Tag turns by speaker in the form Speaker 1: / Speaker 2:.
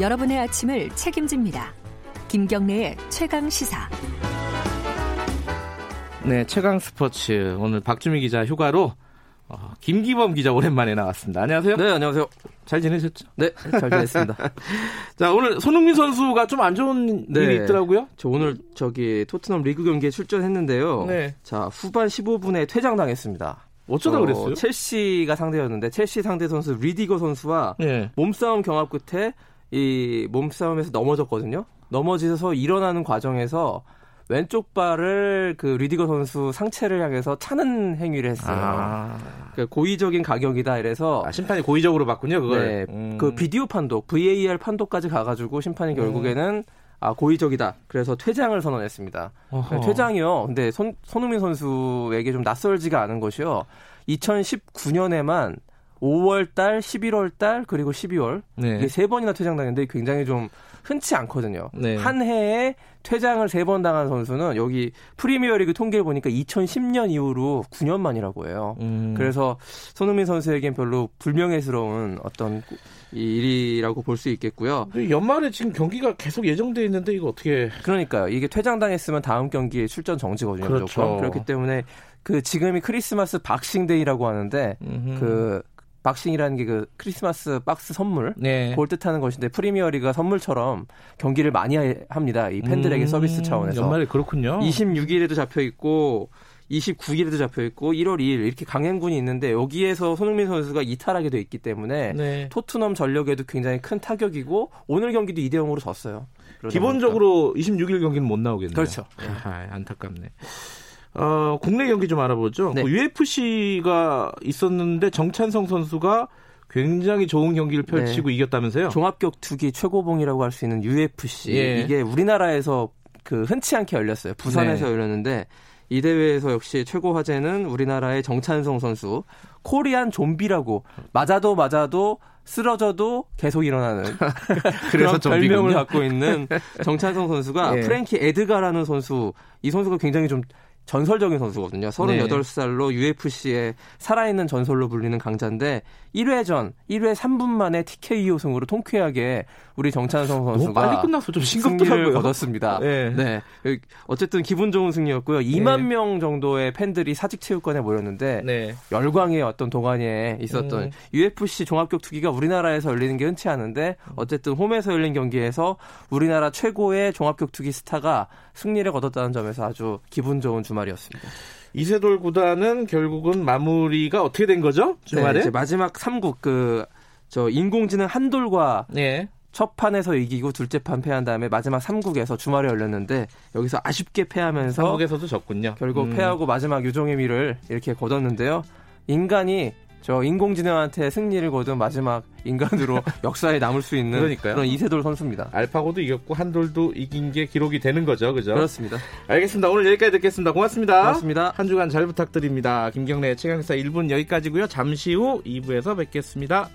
Speaker 1: 여러분의 아침을 책임집니다. 김경래의 최강 시사.
Speaker 2: 네, 최강 스포츠 오늘 박주미 기자 휴가로 어, 김기범 기자 오랜만에 나왔습니다. 안녕하세요.
Speaker 3: 네, 안녕하세요.
Speaker 2: 잘 지내셨죠?
Speaker 3: 네, 잘 지냈습니다.
Speaker 2: 자, 오늘 손흥민 선수가 좀 안 좋은
Speaker 3: 네.
Speaker 2: 일이 있더라고요.
Speaker 3: 저 오늘 저기 토트넘 리그 경기에 출전했는데요.
Speaker 2: 네.
Speaker 3: 자, 후반 15분에 퇴장당했습니다.
Speaker 2: 어쩌다
Speaker 3: 어,
Speaker 2: 그랬어요?
Speaker 3: 첼시가 상대였는데 첼시 상대 선수 리디거 선수와
Speaker 2: 네.
Speaker 3: 몸싸움 경합 끝에 이 몸싸움에서 넘어졌거든요. 넘어져서 일어나는 과정에서 왼쪽 발을 그 리디거 선수 상체를 향해서 차는 행위를 했어요.
Speaker 2: 아,
Speaker 3: 그 고의적인 가격이다 이래서
Speaker 2: 아, 심판이 고의적으로 봤군요, 그걸.
Speaker 3: 네,
Speaker 2: 음.
Speaker 3: 그 비디오 판독, VAR 판독까지 가가지고 심판이 결국에는 아 고의적이다. 그래서 퇴장을 선언했습니다.
Speaker 2: 어허.
Speaker 3: 네, 퇴장이요. 근데 손, 손흥민 선수에게 좀 낯설지가 않은 것이요. 2019년에만 5월 달, 11월 달, 그리고 12월
Speaker 2: 네.
Speaker 3: 이게 세 번이나 퇴장당했는데 굉장히 좀 흔치 않거든요.
Speaker 2: 네.
Speaker 3: 한 해에 퇴장을 세 번 당한 선수는 여기 프리미어리그 통계를 보니까 2010년 이후로 9년 만이라고 해요.
Speaker 2: 음.
Speaker 3: 그래서 손흥민 선수에겐 별로 불명예스러운 어떤 이 일이라고 볼 수 있겠고요.
Speaker 2: 연말에 지금 경기가 계속 예정돼 있는데 이거 어떻게
Speaker 3: 그러니까요. 이게 퇴장당했으면 다음 경기에 출전 정지거든요.
Speaker 2: 그렇죠.
Speaker 3: 무조건. 그렇기 때문에 그 지금이 크리스마스 Boxing Day라고 하는데
Speaker 2: 음흠.
Speaker 3: 그 boxing이라는 게 그 크리스마스 박스 선물
Speaker 2: 네.
Speaker 3: 그걸 뜻하는 것인데 프리미어리그가 선물처럼 경기를 많이 하- 합니다. 이 팬들에게
Speaker 2: 음,
Speaker 3: 서비스 차원에서
Speaker 2: 연말에 그렇군요.
Speaker 3: 26일에도 잡혀 있고 29일에도 잡혀 있고 1월 2일 이렇게 강행군이 있는데 여기에서 손흥민 선수가 이탈하게 돼 있기 때문에
Speaker 2: 네.
Speaker 3: 토트넘 전력에도 굉장히 큰 타격이고 오늘 경기도 2대 0으로 졌어요.
Speaker 2: 기본적으로 26일 경기는 못 나오겠네요.
Speaker 3: 그렇죠.
Speaker 2: 아, 안타깝네. 어, 국내 경기 좀 알아보죠.
Speaker 3: 네.
Speaker 2: 그 UFC가 있었는데 정찬성 선수가 굉장히 좋은 경기를 펼치고 이겼다면서요?
Speaker 3: 보니까 종합격투기 최고봉이라고 할 수 있는 UFC
Speaker 2: 예.
Speaker 3: 이게 우리나라에서 그 흔치 않게 열렸어요. 부산에서
Speaker 2: 네.
Speaker 3: 열렸는데 이 대회에서 역시 최고 화제는 우리나라의 정찬성 선수 코리안 좀비라고 맞아도 맞아도 쓰러져도 계속 일어나는 그런. 별명을 갖고 있는 정찬성 선수가
Speaker 2: 예.
Speaker 3: 프랭키 에드가라는 선수 이 선수가 굉장히 좀 전설적인 선수거든요. 38살로 UFC에 살아있는 전설로 불리는 강자인데 1회전 1회 3분 만에 TKO 승으로 통쾌하게 우리 정찬성 선수가
Speaker 2: 빨리 끝났어. 좀 싱겁더라고요.
Speaker 3: 거뒀습니다.
Speaker 2: 네.
Speaker 3: 네. 어쨌든 기분 좋은 승리였고요. 2만
Speaker 2: 네.
Speaker 3: 명 정도의 팬들이 사직체육관에 모였는데
Speaker 2: 네.
Speaker 3: 열광의 어떤 동안에 있었던
Speaker 2: 음.
Speaker 3: UFC 종합격투기가 우리나라에서 열리는 게 흔치 않은데 어쨌든 홈에서 열린 경기에서 우리나라 최고의 종합격투기 스타가 승리를 거뒀다는 점에서 아주 기분 좋은 주말 이었습니다.
Speaker 2: 이세돌 구단은 결국은 마무리가 어떻게 된 거죠? 주말에?
Speaker 3: 네, 마지막 3국 그 저 인공지능 한돌과
Speaker 2: 네.
Speaker 3: 첫 판에서 이기고 둘째 판 패한 다음에 마지막 3국에서 주말에 열렸는데 여기서 아쉽게 패하면서
Speaker 2: 한국에서도 졌군요.
Speaker 3: 결국
Speaker 2: 음.
Speaker 3: 패하고 마지막 유종의 미를 이렇게 거뒀는데요. 인간이 저 인공지능한테 승리를 거둔 마지막 인간으로 역사에 남을 수 있는
Speaker 2: 그러니까요.
Speaker 3: 런 이세돌 선수입니다.
Speaker 2: 알파고도 이겼고 한돌도 이긴 게 기록이 되는 거죠. 그죠?
Speaker 3: 그렇습니다.
Speaker 2: 알겠습니다. 오늘 여기까지 듣겠습니다. 고맙습니다.
Speaker 3: 고맙습니다.
Speaker 2: 한 주간 잘 부탁드립니다. 김경래 최강사 1분 여기까지고요. 잠시 후 2부에서 뵙겠습니다.